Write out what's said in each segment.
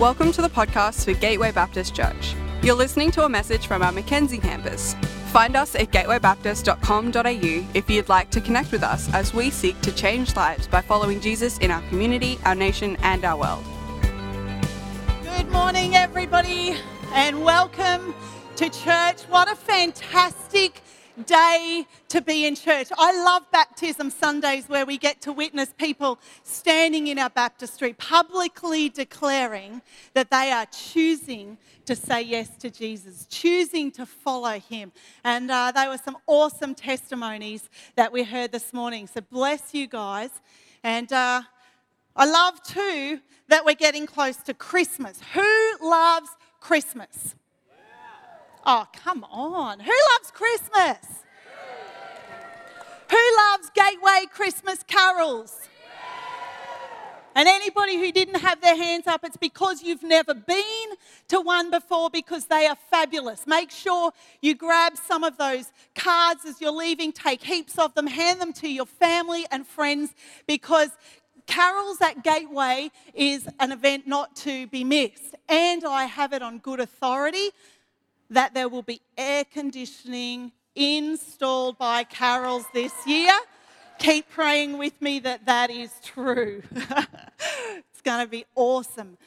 Welcome to the podcast for Gateway Baptist Church. You're listening to a message from our Mackenzie campus. Find us at gatewaybaptist.com.au if you'd like to connect with us as we seek to change lives by following Jesus in our community, our nation, and our world. Good morning, everybody, and welcome to church. What a fantastic day to be in church. I love baptism Sundays where we get to witness people standing in our baptistry publicly declaring that they are choosing to say yes to Jesus, choosing to follow him. And uh, they were some awesome testimonies that we heard this morning. So bless you guys. And uh, I love too that we're getting close to Christmas. Who loves Christmas? Oh, come on. Who loves Christmas? Who loves Gateway Christmas carols? And anybody who didn't have their hands up, it's because you've never been to one before because they are fabulous. Make sure you grab some of those cards as you're leaving, take heaps of them, hand them to your family and friends because Carols at Gateway is an event not to be missed. And I have it on good authority that there will be air conditioning installed by Carols this year. Keep praying with me that that is true. it's going to be awesome.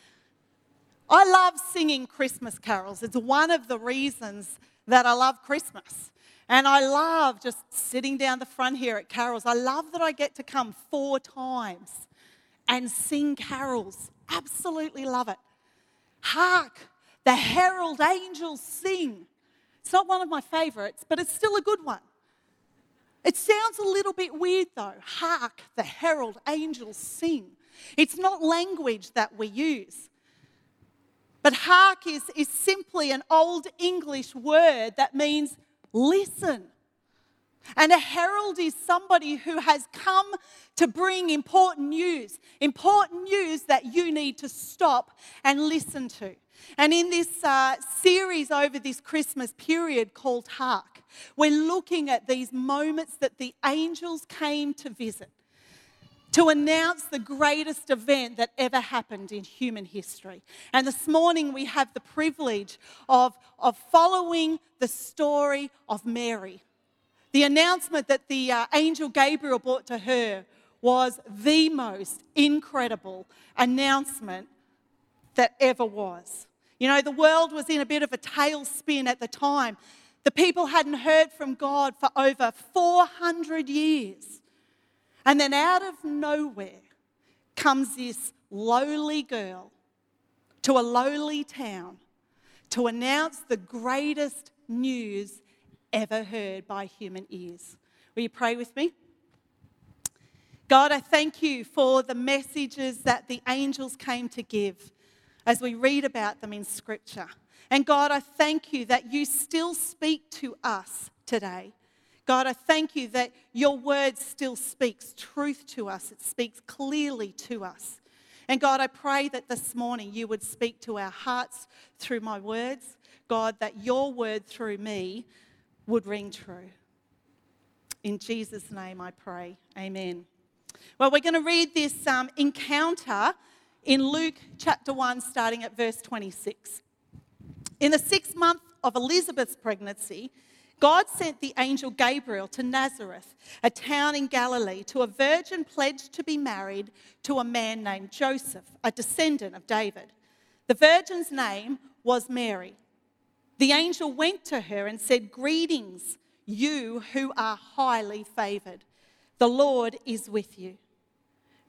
I love singing Christmas carols. It's one of the reasons that I love Christmas. And I love just sitting down the front here at carols. I love that I get to come four times and sing carols. Absolutely love it. Hark, the herald angels sing. It's not one of my favorites, but it's still a good one. It sounds a little bit weird though. Hark, the herald angels sing. It's not language that we use. But hark is, is simply an old English word that means listen. And a herald is somebody who has come to bring important news, important news that you need to stop and listen to. And in this uh, series over this Christmas period called Hark, we're looking at these moments that the angels came to visit to announce the greatest event that ever happened in human history. And this morning we have the privilege of, of following the story of Mary. The announcement that the uh, angel Gabriel brought to her was the most incredible announcement that ever was. You know, the world was in a bit of a tailspin at the time. The people hadn't heard from God for over 400 years. And then out of nowhere comes this lowly girl to a lowly town to announce the greatest news ever heard by human ears. Will you pray with me? God, I thank you for the messages that the angels came to give as we read about them in Scripture. And God, I thank you that you still speak to us today. God, I thank you that your word still speaks truth to us, it speaks clearly to us. And God, I pray that this morning you would speak to our hearts through my words. God, that your word through me would ring true. In Jesus' name I pray. Amen. Well, we're going to read this um, encounter in Luke chapter 1, starting at verse 26. In the sixth month of Elizabeth's pregnancy, God sent the angel Gabriel to Nazareth, a town in Galilee, to a virgin pledged to be married to a man named Joseph, a descendant of David. The virgin's name was Mary. The angel went to her and said, Greetings, you who are highly favored. The Lord is with you.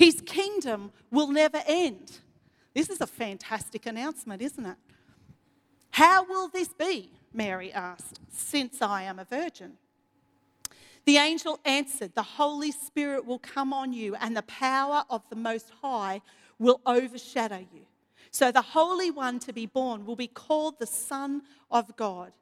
His kingdom will never end. This is a fantastic announcement, isn't it? How will this be? Mary asked, since I am a virgin. The angel answered, The Holy Spirit will come on you, and the power of the Most High will overshadow you. So the Holy One to be born will be called the Son of God.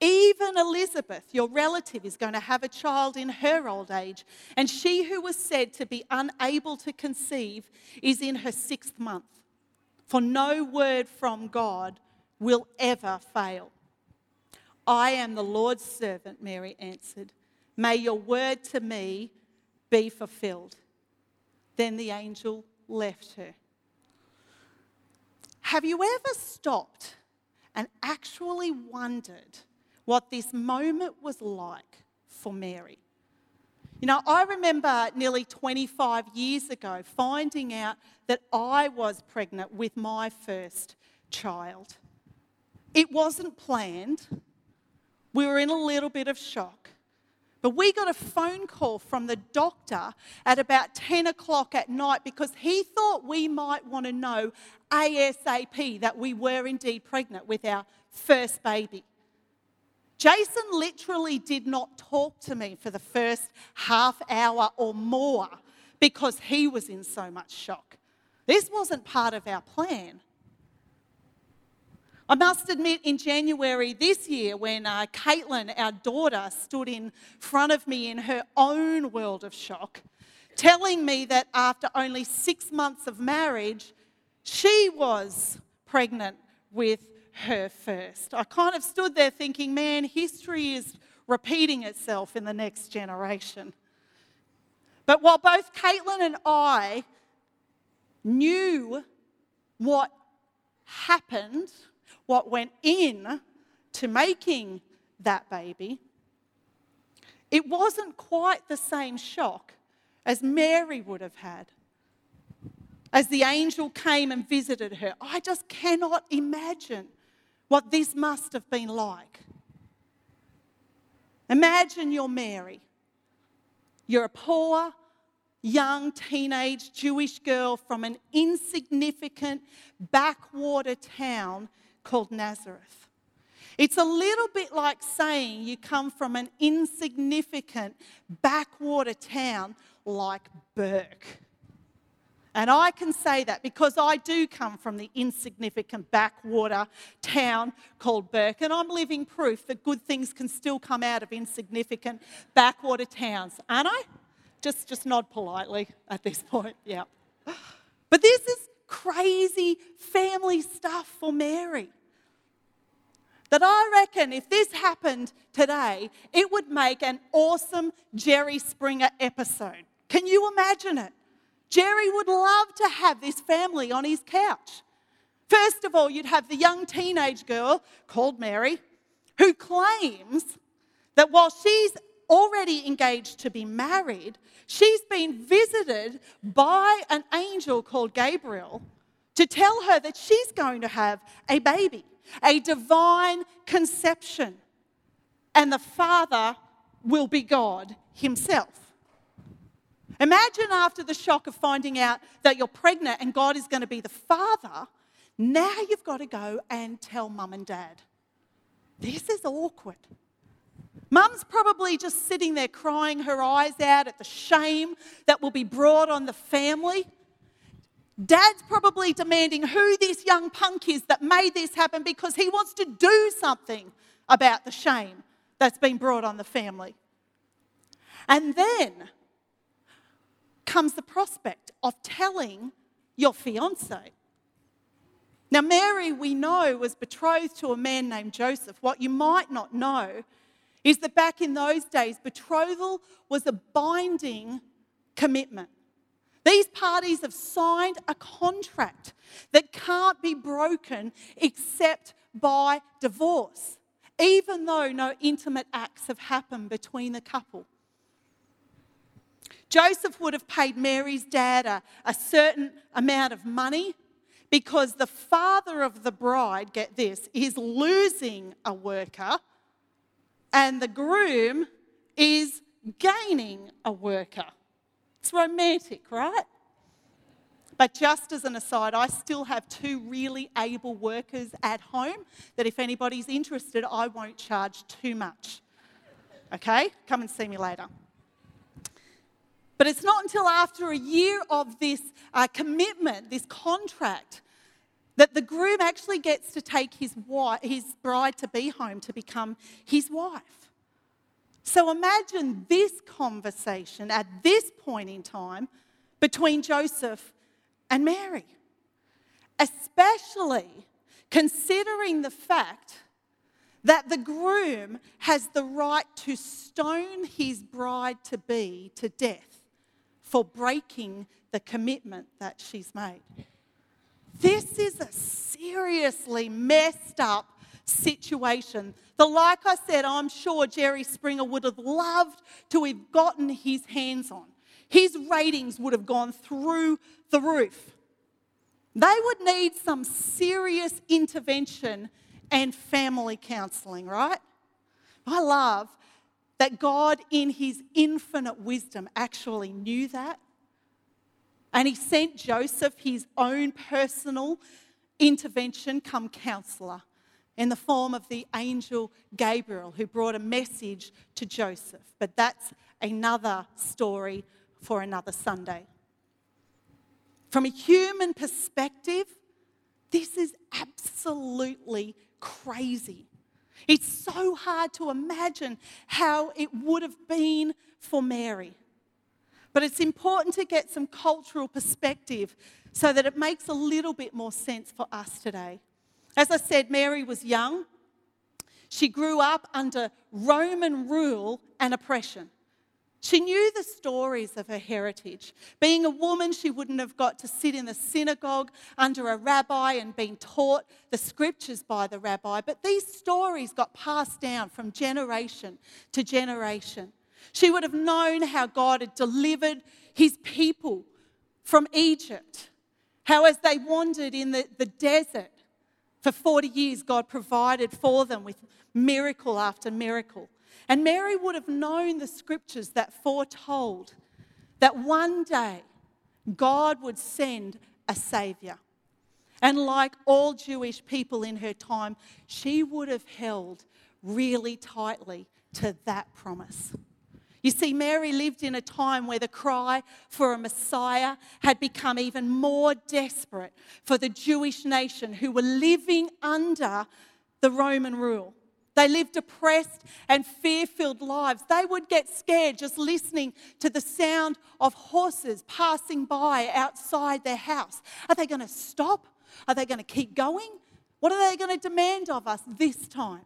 Even Elizabeth, your relative, is going to have a child in her old age, and she who was said to be unable to conceive is in her sixth month. For no word from God will ever fail. I am the Lord's servant, Mary answered. May your word to me be fulfilled. Then the angel left her. Have you ever stopped and actually wondered what this moment was like for Mary? You know, I remember nearly 25 years ago finding out that I was pregnant with my first child. It wasn't planned. We were in a little bit of shock. But we got a phone call from the doctor at about 10 o'clock at night because he thought we might want to know ASAP that we were indeed pregnant with our first baby. Jason literally did not talk to me for the first half hour or more because he was in so much shock. This wasn't part of our plan. I must admit, in January this year, when uh, Caitlin, our daughter, stood in front of me in her own world of shock, telling me that after only six months of marriage, she was pregnant with her first. I kind of stood there thinking, man, history is repeating itself in the next generation. But while both Caitlin and I knew what happened, what went in to making that baby, it wasn't quite the same shock as Mary would have had. As the angel came and visited her, I just cannot imagine what this must have been like. Imagine you're Mary. You're a poor, young teenage Jewish girl from an insignificant backwater town called Nazareth. It's a little bit like saying you come from an insignificant backwater town like Bourke. And I can say that because I do come from the insignificant backwater town called Bourke, and I'm living proof that good things can still come out of insignificant backwater towns, aren't I? Just, just nod politely at this point, yeah. But this is crazy family stuff for Mary. That I reckon if this happened today, it would make an awesome Jerry Springer episode. Can you imagine it? Jerry would love to have this family on his couch. First of all, you'd have the young teenage girl called Mary who claims that while she's already engaged to be married, she's been visited by an angel called Gabriel to tell her that she's going to have a baby, a divine conception, and the father will be God Himself. Imagine after the shock of finding out that you're pregnant and God is going to be the father, now you've got to go and tell mum and dad. This is awkward. Mum's probably just sitting there crying her eyes out at the shame that will be brought on the family. Dad's probably demanding who this young punk is that made this happen because he wants to do something about the shame that's been brought on the family. And then comes the prospect of telling your fiance. Now, Mary, we know, was betrothed to a man named Joseph. What you might not know is that back in those days, betrothal was a binding commitment. These parties have signed a contract that can't be broken except by divorce, even though no intimate acts have happened between the couple. Joseph would have paid Mary's dad a, a certain amount of money because the father of the bride, get this, is losing a worker and the groom is gaining a worker. It's romantic, right? But just as an aside, I still have two really able workers at home that if anybody's interested, I won't charge too much. Okay? Come and see me later. But it's not until after a year of this uh, commitment, this contract, that the groom actually gets to take his, wife, his bride to be home to become his wife. So imagine this conversation at this point in time between Joseph and Mary, especially considering the fact that the groom has the right to stone his bride to be to death for breaking the commitment that she's made. This is a seriously messed up situation. The like I said, I'm sure Jerry Springer would have loved to have gotten his hands on. His ratings would have gone through the roof. They would need some serious intervention and family counseling, right? I love that God, in his infinite wisdom, actually knew that. And he sent Joseph his own personal intervention, come counselor, in the form of the angel Gabriel, who brought a message to Joseph. But that's another story for another Sunday. From a human perspective, this is absolutely crazy. It's so hard to imagine how it would have been for Mary. But it's important to get some cultural perspective so that it makes a little bit more sense for us today. As I said, Mary was young. She grew up under Roman rule and oppression. She knew the stories of her heritage. Being a woman, she wouldn't have got to sit in the synagogue under a rabbi and been taught the scriptures by the rabbi, but these stories got passed down from generation to generation. She would have known how God had delivered his people from Egypt, how as they wandered in the, the desert for 40 years, God provided for them with miracle after miracle. And Mary would have known the scriptures that foretold that one day God would send a Saviour. And like all Jewish people in her time, she would have held really tightly to that promise. You see, Mary lived in a time where the cry for a Messiah had become even more desperate for the Jewish nation who were living under the Roman rule. They lived oppressed and fear filled lives. They would get scared just listening to the sound of horses passing by outside their house. Are they going to stop? Are they going to keep going? What are they going to demand of us this time?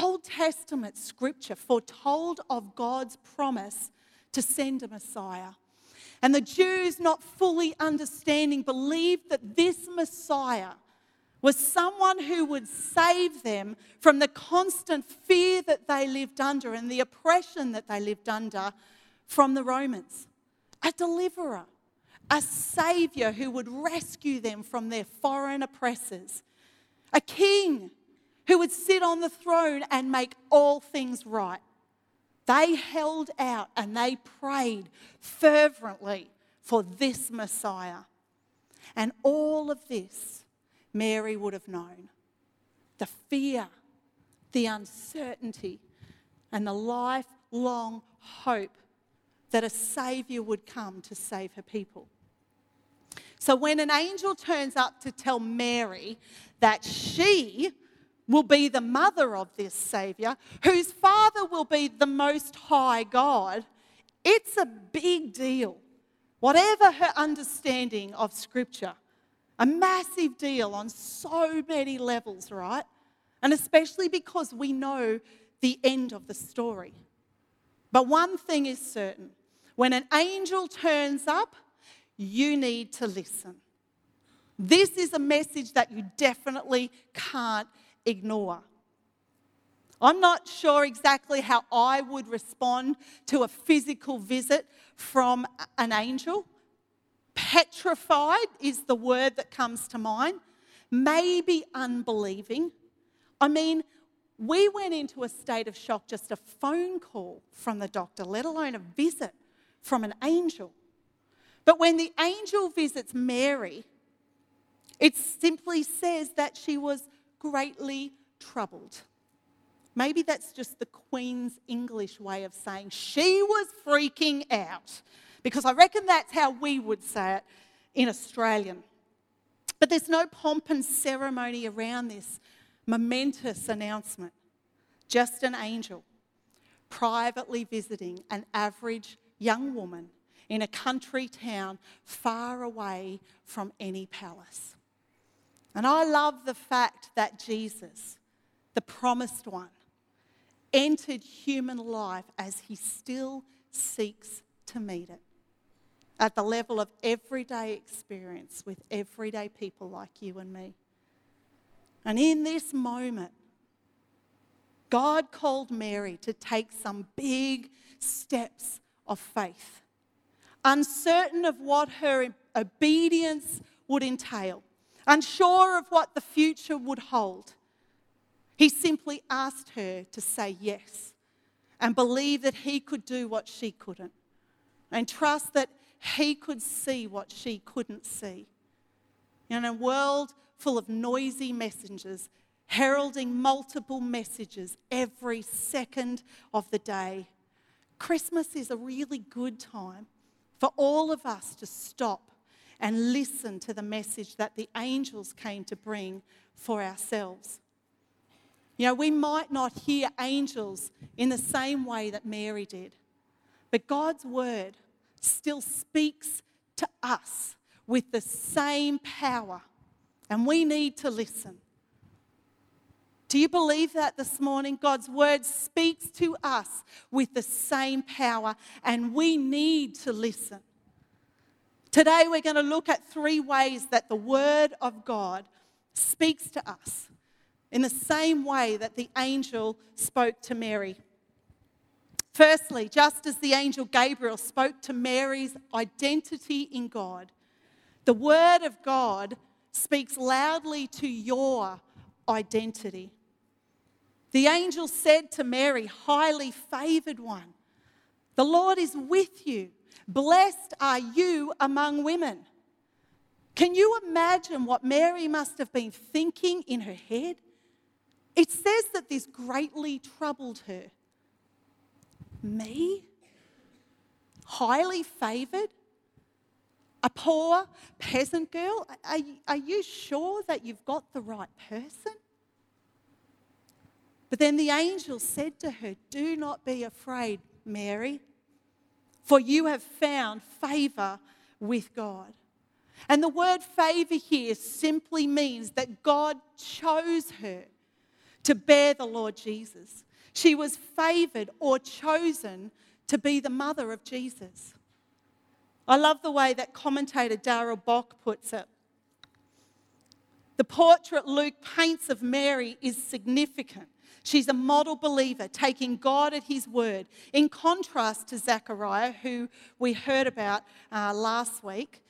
Old Testament scripture foretold of God's promise to send a Messiah. And the Jews, not fully understanding, believed that this Messiah was someone who would save them from the constant fear that they lived under and the oppression that they lived under from the Romans. A deliverer, a savior who would rescue them from their foreign oppressors, a king who would sit on the throne and make all things right. They held out and they prayed fervently for this Messiah. And all of this Mary would have known the fear, the uncertainty, and the lifelong hope that a Saviour would come to save her people. So when an angel turns up to tell Mary that she will be the mother of this Saviour, whose father will be the Most High God, it's a big deal. Whatever her understanding of Scripture, a massive deal on so many levels, right? And especially because we know the end of the story. But one thing is certain when an angel turns up, you need to listen. This is a message that you definitely can't ignore. I'm not sure exactly how I would respond to a physical visit from an angel. Petrified is the word that comes to mind. Maybe unbelieving. I mean, we went into a state of shock just a phone call from the doctor, let alone a visit from an angel. But when the angel visits Mary, it simply says that she was greatly troubled. Maybe that's just the Queen's English way of saying she was freaking out, because I reckon that's how we would say it in Australian. But there's no pomp and ceremony around this momentous announcement. Just an angel privately visiting an average young woman in a country town far away from any palace. And I love the fact that Jesus, the promised one, entered human life as he still seeks to meet it at the level of everyday experience with everyday people like you and me. And in this moment, God called Mary to take some big steps of faith, uncertain of what her obedience would entail, unsure of what the future would hold. He simply asked her to say yes and believe that he could do what she couldn't, and trust that he could see what she couldn't see. In a world full of noisy messengers, heralding multiple messages every second of the day, Christmas is a really good time for all of us to stop and listen to the message that the angels came to bring for ourselves. You know, we might not hear angels in the same way that Mary did, but God's word still speaks to us with the same power, and we need to listen. Do you believe that this morning? God's word speaks to us with the same power, and we need to listen. Today, we're going to look at three ways that the word of God speaks to us in the same way that the angel spoke to Mary. Firstly, just as the angel Gabriel spoke to Mary's identity in God, the Word of God speaks loudly to your identity. The angel said to Mary, Highly favored one, the Lord is with you. Blessed are you among women. Can you imagine what Mary must have been thinking in her head? It says that this greatly troubled her. Me? Highly favored? A poor peasant girl? Are, are you sure that you've got the right person? But then the angel said to her, Do not be afraid, Mary, for you have found favor with God. And the word favor here simply means that God chose her to bear the Lord Jesus. She was favored or chosen to be the mother of Jesus. I love the way that commentator Darrell Bock puts it. The portrait Luke paints of Mary is significant. She's a model believer, taking God at his word, in contrast to Zechariah, who we heard about uh, last week,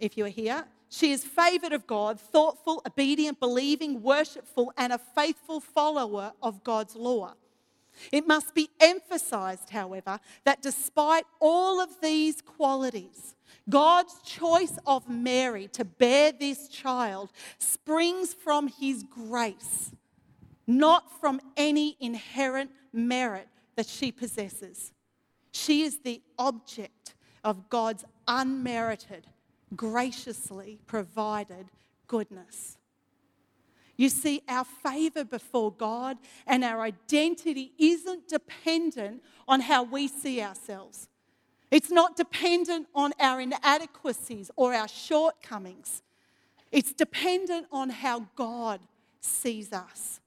if you were here. She is favored of God, thoughtful, obedient, believing, worshipful, and a faithful follower of God's law. It must be emphasized, however, that despite all of these qualities, God's choice of Mary to bear this child springs from his grace, not from any inherent merit that she possesses. She is the object of God's unmerited, graciously provided goodness. You see, our favor before God and our identity isn't dependent on how we see ourselves. It's not dependent on our inadequacies or our shortcomings. It's dependent on how God sees us.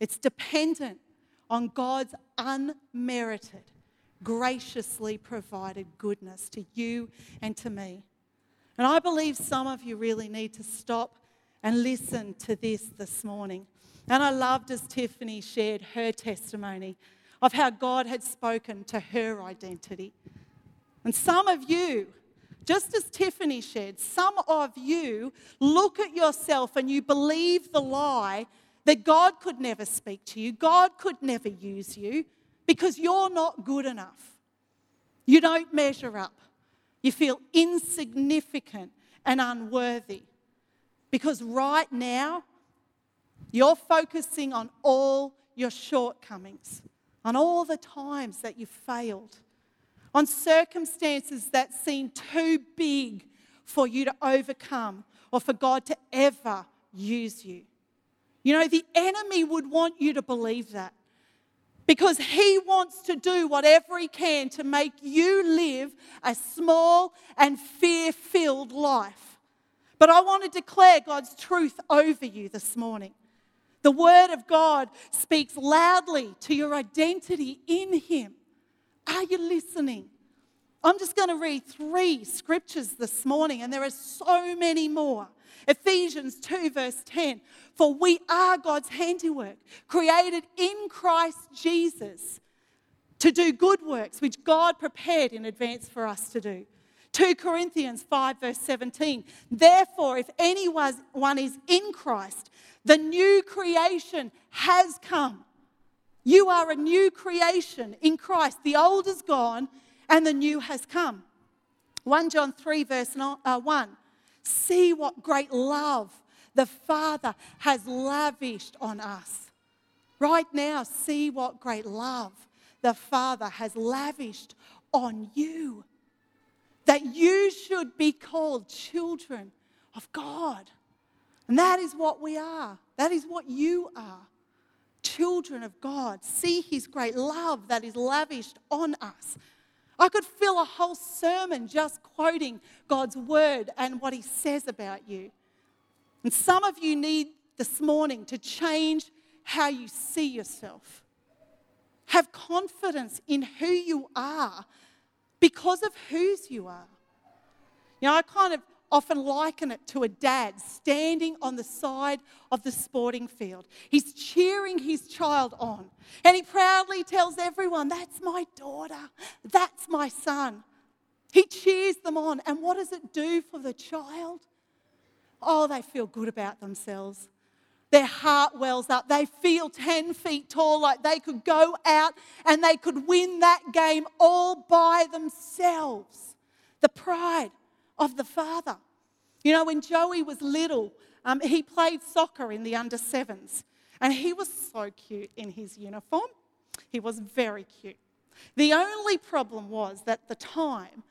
It's dependent on God's unmerited, graciously provided goodness to you and to me. And I believe some of you really need to stop and listen to this this morning. And I loved as Tiffany shared her testimony of how God had spoken to her identity. And some of you, just as Tiffany shared, some of you look at yourself and you believe the lie that God could never speak to you, God could never use you because you're not good enough. You don't measure up. You feel insignificant and unworthy. Because right now, you're focusing on all your shortcomings, on all the times that you failed, on circumstances that seem too big for you to overcome, or for God to ever use you. You know, the enemy would want you to believe that because he wants to do whatever he can to make you live a small and fear filled life. But I want to declare God's truth over you this morning. The Word of God speaks loudly to your identity in Him. Are you listening? I'm just going to read three scriptures this morning, and there are so many more. Ephesians 2, verse 10 For we are God's handiwork, created in Christ Jesus to do good works, which God prepared in advance for us to do. 2 Corinthians 5, verse 17. Therefore, if anyone is in Christ, the new creation has come. You are a new creation in Christ. The old is gone and the new has come. 1 John 3, verse uh, 1. See what great love the Father has lavished on us. Right now, see what great love the Father has lavished on you. That you should be called children of God. And that is what we are. That is what you are. Children of God. See His great love that is lavished on us. I could fill a whole sermon just quoting God's word and what He says about you. And some of you need this morning to change how you see yourself. Have confidence in who you are because of whose you are. You know, I kind of often liken it to a dad standing on the side of the sporting field. He's cheering his child on, and he proudly tells everyone, That's my daughter, that's my son. He cheers them on, and what does it do for the child? Oh, they feel good about themselves. Their heart wells up. They feel 10 feet tall, like they could go out and they could win that game all by themselves. The pride of the Father. You know, when Joey was little, um, he played soccer in the under sevens, and he was so cute in his uniform. He was very cute. The only problem was that the time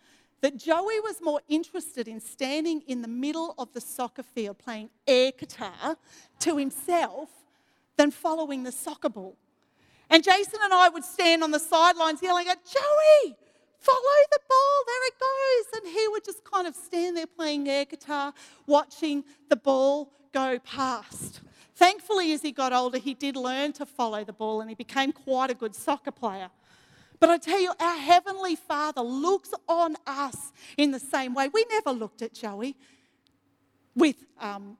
that Joey was more interested in standing in the middle of the soccer field playing air guitar to himself than following the soccer ball. And Jason and I would stand on the sidelines yelling at Joey, follow the ball, there it goes. And he would just kind of stand there playing air guitar, watching the ball go past. Thankfully, as he got older, he did learn to follow the ball and he became quite a good soccer player. But I tell you, our Heavenly Father looks on us in the same way. We never looked at Joey with um,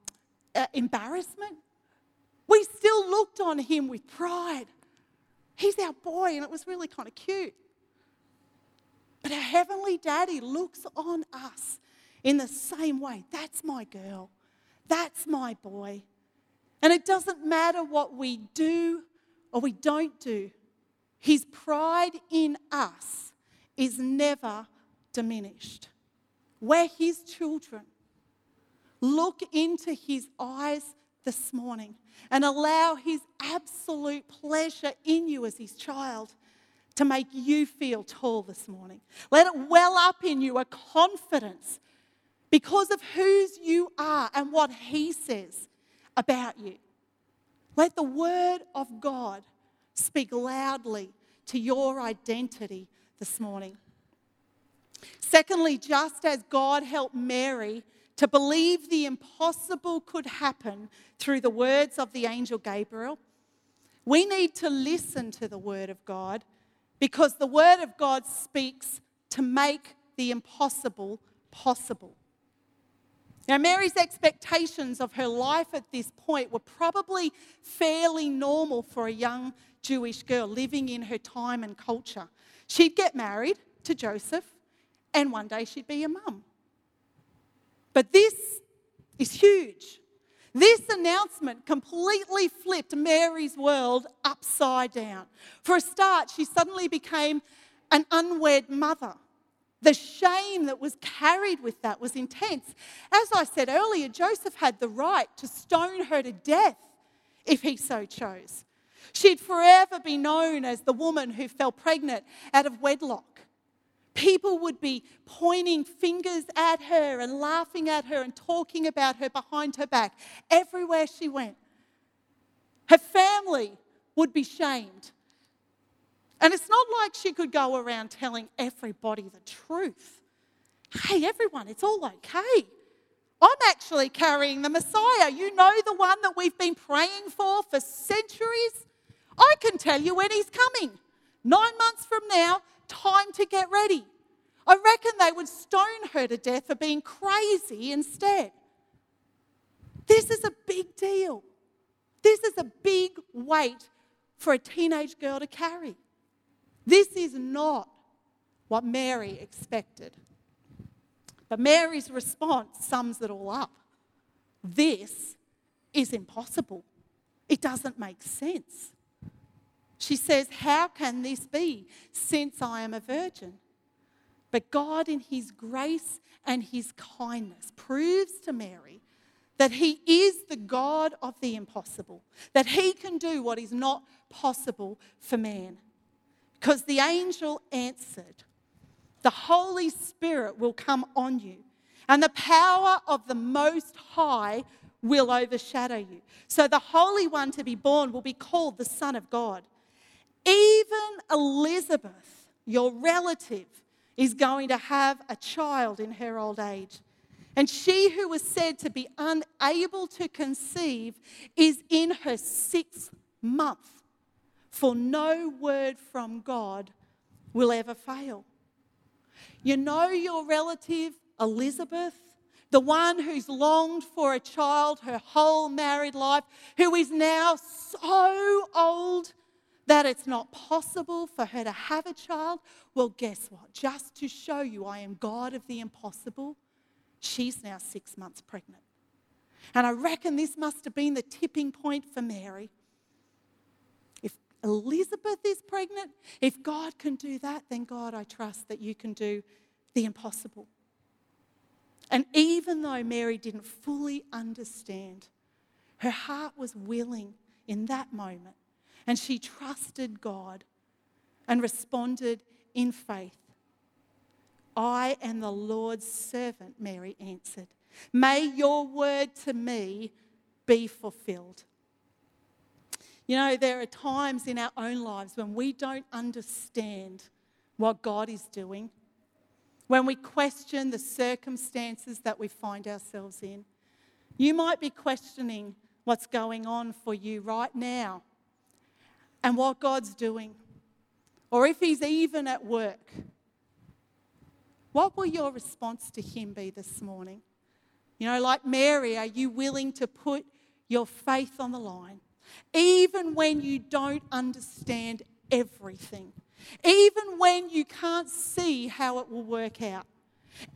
uh, embarrassment, we still looked on him with pride. He's our boy, and it was really kind of cute. But our Heavenly Daddy looks on us in the same way. That's my girl. That's my boy. And it doesn't matter what we do or we don't do, His pride in us is never diminished. We're His children. Look into His eyes this morning and allow His absolute pleasure in you as His child to make you feel tall this morning. Let it well up in you a confidence because of whose you are and what He says about you. Let the Word of God speak loudly to your identity this morning. Secondly, just as God helped Mary to believe the impossible could happen through the words of the angel Gabriel, we need to listen to the Word of God because the Word of God speaks to make the impossible possible. Now, Mary's expectations of her life at this point were probably fairly normal for a young Jewish girl living in her time and culture. She'd get married to Joseph, and one day she'd be a mum. But this is huge. This announcement completely flipped Mary's world upside down. For a start, she suddenly became an unwed mother. The shame that was carried with that was intense. As I said earlier, Joseph had the right to stone her to death if he so chose. She'd forever be known as the woman who fell pregnant out of wedlock. People would be pointing fingers at her and laughing at her and talking about her behind her back everywhere she went. Her family would be shamed. And it's not like she could go around telling everybody the truth. Hey, everyone, it's all okay. I'm actually carrying the Messiah. You know, the one that we've been praying for for centuries. I can tell you when he's coming. Nine months from now, time to get ready. I reckon they would stone her to death for being crazy instead. This is a big deal. This is a big weight for a teenage girl to carry. This is not what Mary expected. But Mary's response sums it all up. This is impossible. It doesn't make sense. She says, How can this be since I am a virgin? But God, in His grace and His kindness, proves to Mary that He is the God of the impossible, that He can do what is not possible for man. Because the angel answered, The Holy Spirit will come on you, and the power of the Most High will overshadow you. So the Holy One to be born will be called the Son of God. Even Elizabeth, your relative, is going to have a child in her old age. And she who was said to be unable to conceive is in her sixth month. For no word from God will ever fail. You know your relative, Elizabeth, the one who's longed for a child her whole married life, who is now so old that it's not possible for her to have a child? Well, guess what? Just to show you I am God of the impossible, she's now six months pregnant. And I reckon this must have been the tipping point for Mary. If Elizabeth is pregnant, if God can do that, then God, I trust that you can do the impossible. And even though Mary didn't fully understand, her heart was willing in that moment and she trusted God and responded in faith. I am the Lord's servant, Mary answered. May your word to me be fulfilled. You know, there are times in our own lives when we don't understand what God is doing, when we question the circumstances that we find ourselves in. You might be questioning what's going on for you right now and what God's doing, or if He's even at work, what will your response to Him be this morning? You know, like Mary, are you willing to put your faith on the line, even when you don't understand everything, even when you can't see how it will work out,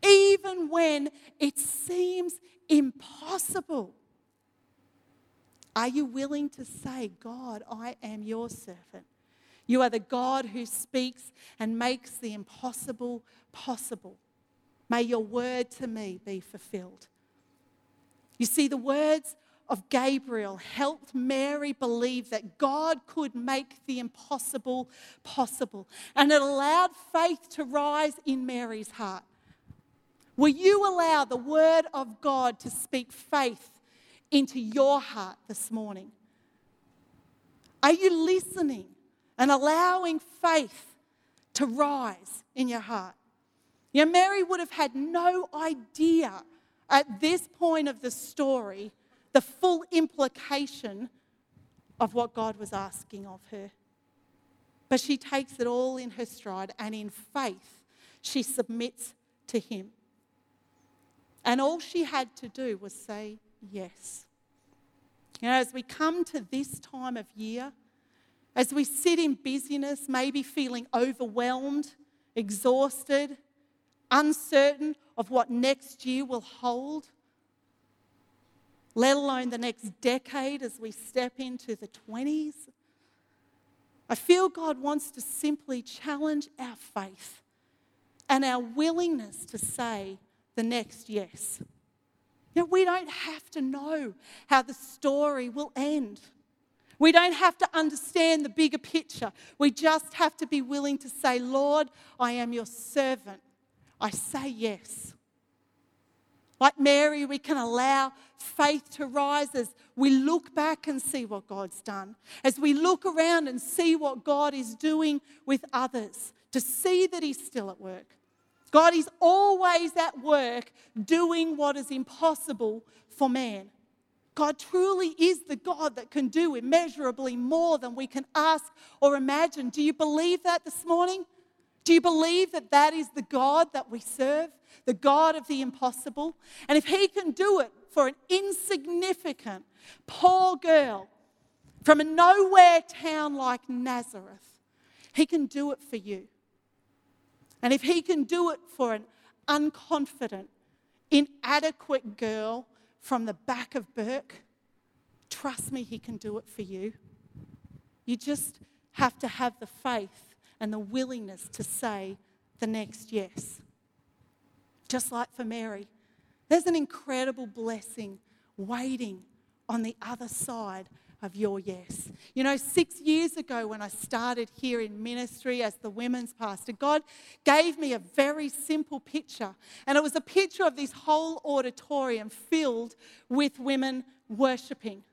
even when it seems impossible? Are you willing to say, God, I am your servant? You are the God who speaks and makes the impossible possible. May your word to me be fulfilled. You see, the words of Gabriel helped Mary believe that God could make the impossible possible. And it allowed faith to rise in Mary's heart. Will you allow the word of God to speak faith into your heart this morning? Are you listening and allowing faith to rise in your heart? You know, Mary would have had no idea at this point of the story the full implication of what God was asking of her. But she takes it all in her stride and in faith she submits to Him. And all she had to do was say, yes. You know, as we come to this time of year, as we sit in busyness, maybe feeling overwhelmed, exhausted, uncertain of what next year will hold, let alone the next decade as we step into the 20s, I feel God wants to simply challenge our faith and our willingness to say the next yes. Know, we don't have to know how the story will end. We don't have to understand the bigger picture. We just have to be willing to say, Lord, I am your servant. I say yes. Like Mary, we can allow faith to rise as we look back and see what God's done, as we look around and see what God is doing with others, to see that He's still at work. God is always at work doing what is impossible for man. God truly is the God that can do immeasurably more than we can ask or imagine. Do you believe that this morning? Do you believe that that is the God that we serve, the God of the impossible? And if He can do it for an insignificant, poor girl from a nowhere town like Nazareth, He can do it for you. And if He can do it for an unconfident, inadequate girl from the back of Bourke, trust me, He can do it for you. You just have to have the faith and the willingness to say the next yes. Just like for Mary, there's an incredible blessing waiting on the other side of your yes. You know, six years ago when I started here in ministry as the women's pastor, God gave me a very simple picture. And it was a picture of this whole auditorium filled with women worshipping.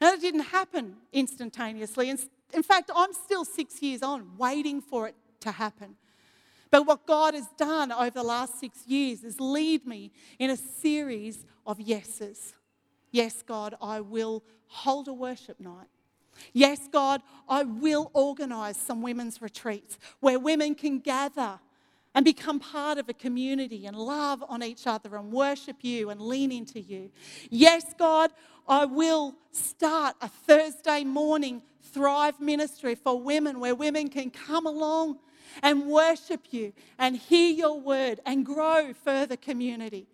Now, it didn't happen instantaneously. In fact, I'm still six years on, waiting for it to happen. But what God has done over the last six years is lead me in a series of yeses. Yes, God, I will hold a worship night. Yes, God, I will organise some women's retreats where women can gather and become part of a community and love on each other and worship you and lean into you. Yes, God, I will start a Thursday morning Thrive ministry for women where women can come along and worship you and hear your word and grow further community.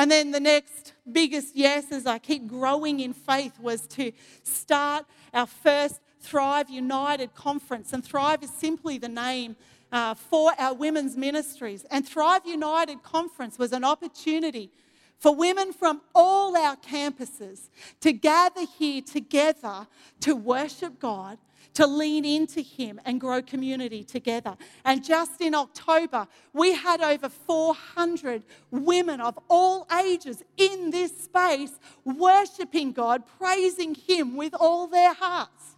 And then the next biggest yes, as I keep growing in faith, was to start our first Thrive United conference. And Thrive is simply the name uh, for our women's ministries. And Thrive United conference was an opportunity for women from all our campuses to gather here together to worship God to lean into Him and grow community together. And just in October, we had over 400 women of all ages in this space worshiping God, praising Him with all their hearts.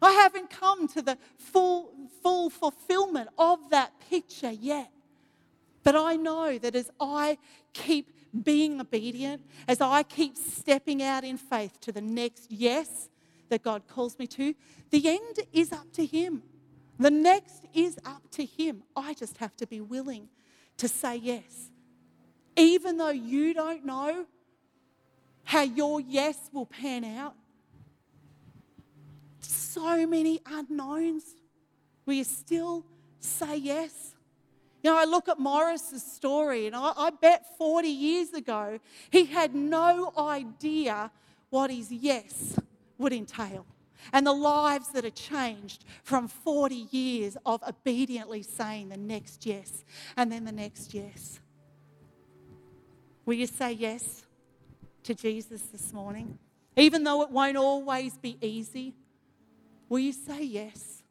I haven't come to the full, full fulfillment of that picture yet. But I know that as I keep being obedient, as I keep stepping out in faith to the next yes, that God calls me to, the end is up to Him. The next is up to Him. I just have to be willing to say yes. Even though you don't know how your yes will pan out, so many unknowns. Will you still say yes? You know, I look at Morris's story, and I, I, bet 40 years ago he had no idea what his yes would entail and the lives that are changed from 40 years of obediently saying the next yes and then the next yes. Will you say yes to Jesus this morning? Even though it won't always be easy, will you say yes?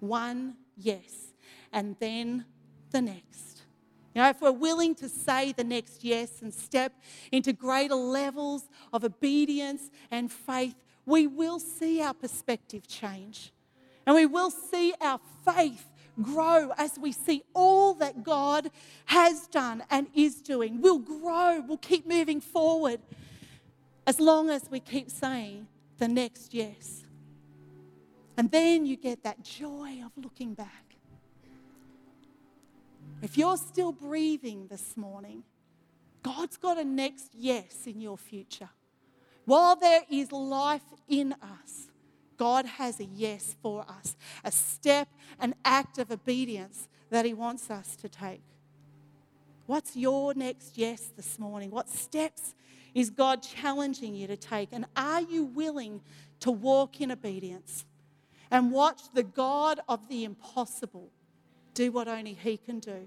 One yes, and then the next. You know, if we're willing to say the next yes and step into greater levels of obedience and faith, we will see our perspective change. And we will see our faith grow as we see all that God has done and is doing. We'll grow, we'll keep moving forward as long as we keep saying the next yes. And then you get that joy of looking back if you're still breathing this morning, God's got a next yes in your future. While there is life in us, God has a yes for us, a step, an act of obedience that He wants us to take. What's your next yes this morning? What steps is God challenging you to take? And are you willing to walk in obedience and watch the God of the impossible do what only He can do.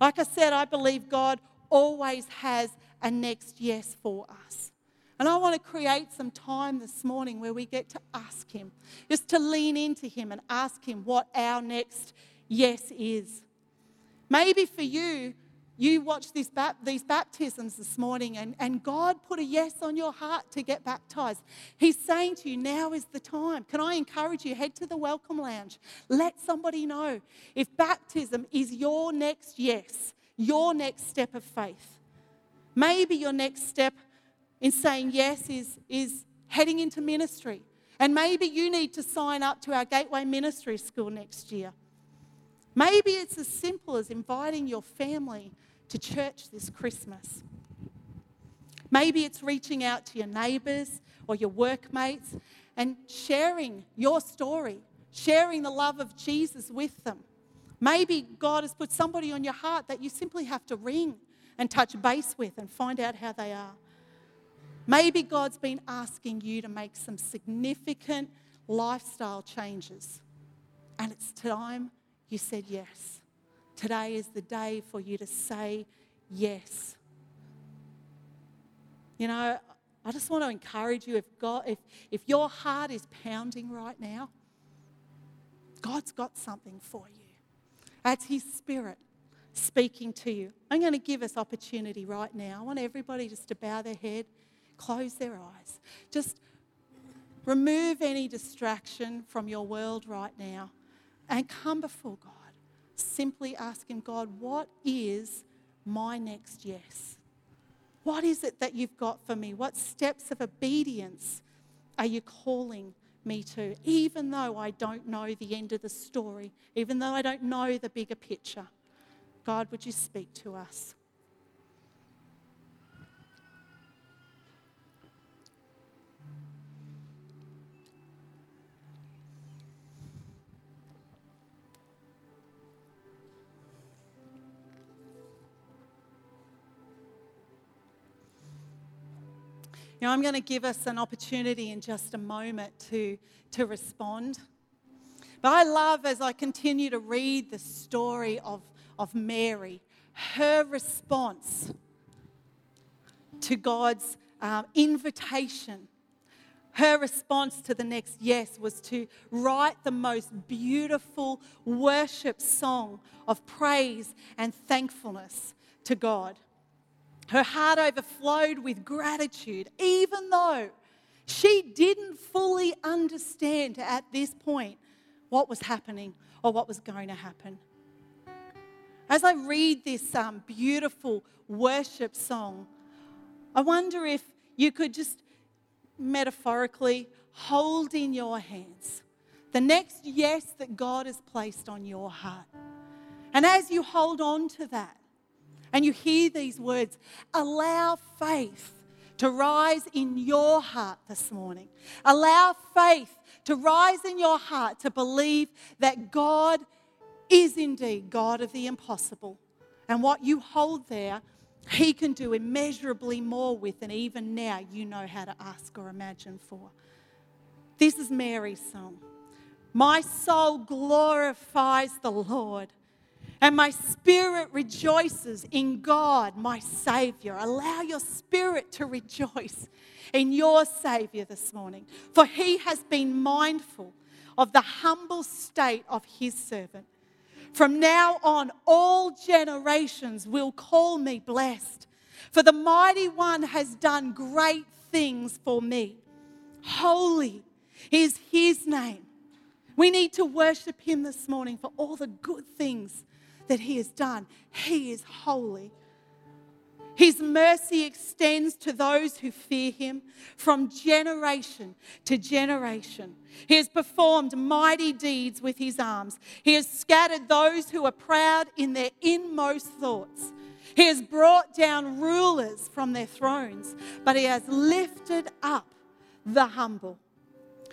Like I said, I believe God always has a next yes for us. And I want to create some time this morning where we get to ask Him, just to lean into Him and ask Him what our next yes is. Maybe for you, you watched this, these baptisms this morning and, and God put a yes on your heart to get baptized. He's saying to you, now is the time. Can I encourage you? Head to the welcome lounge. Let somebody know if baptism is your next yes, your next step of faith. Maybe your next step in saying yes is, is heading into ministry. And maybe you need to sign up to our Gateway Ministry School next year. Maybe it's as simple as inviting your family to church this Christmas. Maybe it's reaching out to your neighbours or your workmates and sharing your story, sharing the love of Jesus with them. Maybe God has put somebody on your heart that you simply have to ring and touch base with and find out how they are. Maybe God's been asking you to make some significant lifestyle changes, and it's time you said yes. Today is the day for you to say yes. You know, I just want to encourage you if God if, if your heart is pounding right now, God's got something for you. That's his spirit speaking to you. I'm going to give us opportunity right now. I want everybody just to bow their head, close their eyes. Just remove any distraction from your world right now and come before God simply asking God, what is my next yes? What is it that you've got for me? What steps of obedience are you calling me to? Even though I don't know the end of the story, even though I don't know the bigger picture, God, would you speak to us? Know, I'm going to give us an opportunity in just a moment to, to respond. But I love as I continue to read the story of, of Mary, her response to God's um, invitation. Her response to the next yes was to write the most beautiful worship song of praise and thankfulness to God. Her heart overflowed with gratitude, even though she didn't fully understand at this point what was happening or what was going to happen. As I read this um, beautiful worship song, I wonder if you could just metaphorically hold in your hands the next yes that God has placed on your heart. And as you hold on to that, and you hear these words, allow faith to rise in your heart this morning. Allow faith to rise in your heart to believe that God is indeed God of the impossible. And what you hold there, He can do immeasurably more with than even now you know how to ask or imagine for. This is Mary's song. My soul glorifies the Lord and my spirit rejoices in God, my Savior. Allow your spirit to rejoice in your Savior this morning, for he has been mindful of the humble state of his servant. From now on, all generations will call me blessed, for the mighty one has done great things for me. Holy is his name. We need to worship him this morning for all the good things that He has done. He is holy. His mercy extends to those who fear him from generation to generation. He has performed mighty deeds with his arms. He has scattered those who are proud in their inmost thoughts. He has brought down rulers from their thrones, but he has lifted up the humble.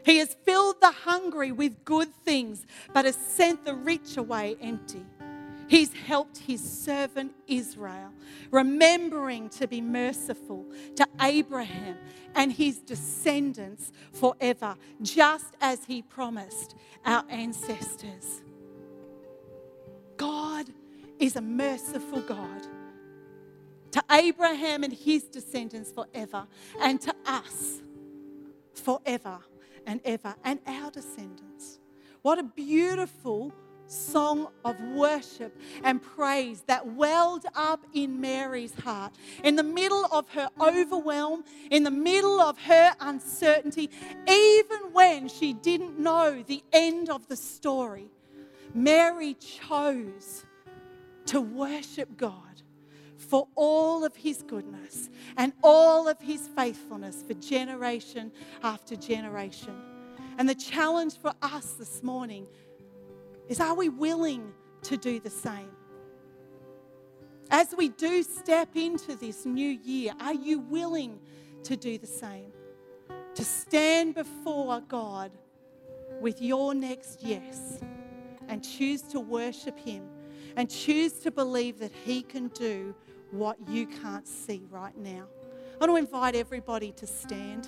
He has filled the hungry with good things, but has sent the rich away empty. He's helped his servant Israel, remembering to be merciful to Abraham and his descendants forever, just as he promised our ancestors. God is a merciful God. To Abraham and his descendants forever, and to us forever and ever, and our descendants. What a beautiful song of worship and praise that welled up in Mary's heart. In the middle of her overwhelm, in the middle of her uncertainty, even when she didn't know the end of the story, Mary chose to worship God for all of his goodness and all of his faithfulness for generation after generation. And the challenge for us this morning is are we willing to do the same? As we do step into this new year, are you willing to do the same? To stand before God with your next yes and choose to worship Him and choose to believe that He can do what you can't see right now. I want to invite everybody to stand.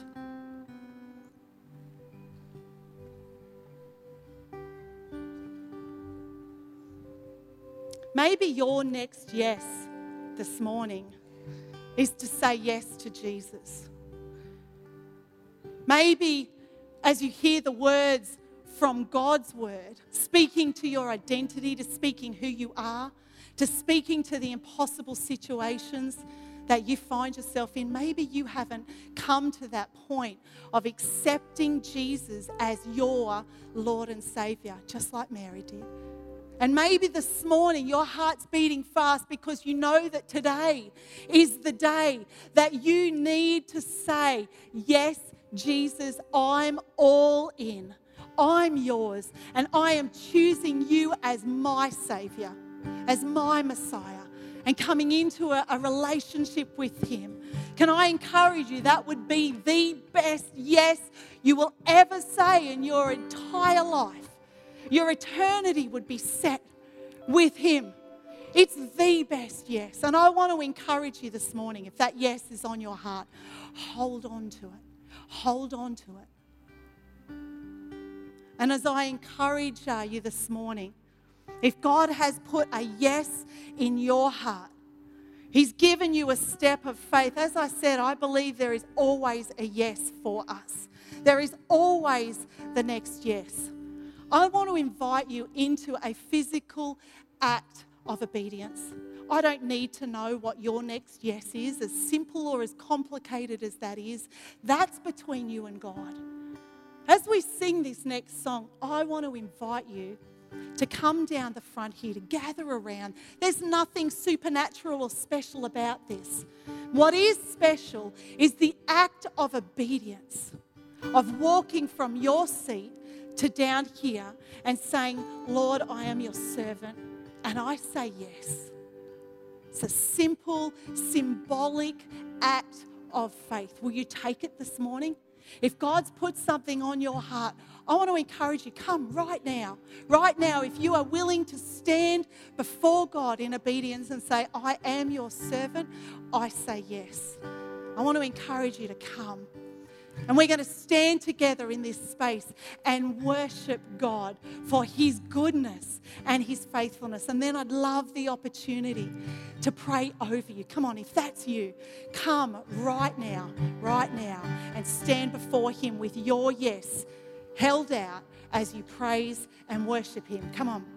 Maybe your next yes this morning is to say yes to Jesus. Maybe as you hear the words from God's word, speaking to your identity, to speaking who you are, to speaking to the impossible situations that you find yourself in. Maybe you haven't come to that point of accepting Jesus as your Lord and Savior, just like Mary did. And maybe this morning your heart's beating fast because you know that today is the day that you need to say, Yes, Jesus, I'm all in. I'm yours. And I am choosing you as my Savior, as my Messiah, and coming into a, a relationship with Him. Can I encourage you? That would be the best yes you will ever say in your entire life your eternity would be set with Him. It's the best yes. And I want to encourage you this morning if that yes is on your heart, hold on to it. Hold on to it. And as I encourage uh, you this morning, if God has put a yes in your heart, He's given you a step of faith. As I said, I believe there is always a yes for us. There is always the next yes. I want to invite you into a physical act of obedience. I don't need to know what your next yes is, as simple or as complicated as that is. That's between you and God. As we sing this next song, I want to invite you to come down the front here, to gather around. There's nothing supernatural or special about this. What is special is the act of obedience, of walking from your seat to down here and saying, Lord, I am your servant, and I say yes. It's a simple, symbolic act of faith. Will you take it this morning? If God's put something on your heart, I want to encourage you come right now. Right now, if you are willing to stand before God in obedience and say, I am your servant, I say yes. I want to encourage you to come. And we're going to stand together in this space and worship God for His goodness and His faithfulness. And then I'd love the opportunity to pray over you. Come on, if that's you, come right now, right now, and stand before Him with your yes held out as you praise and worship Him. Come on.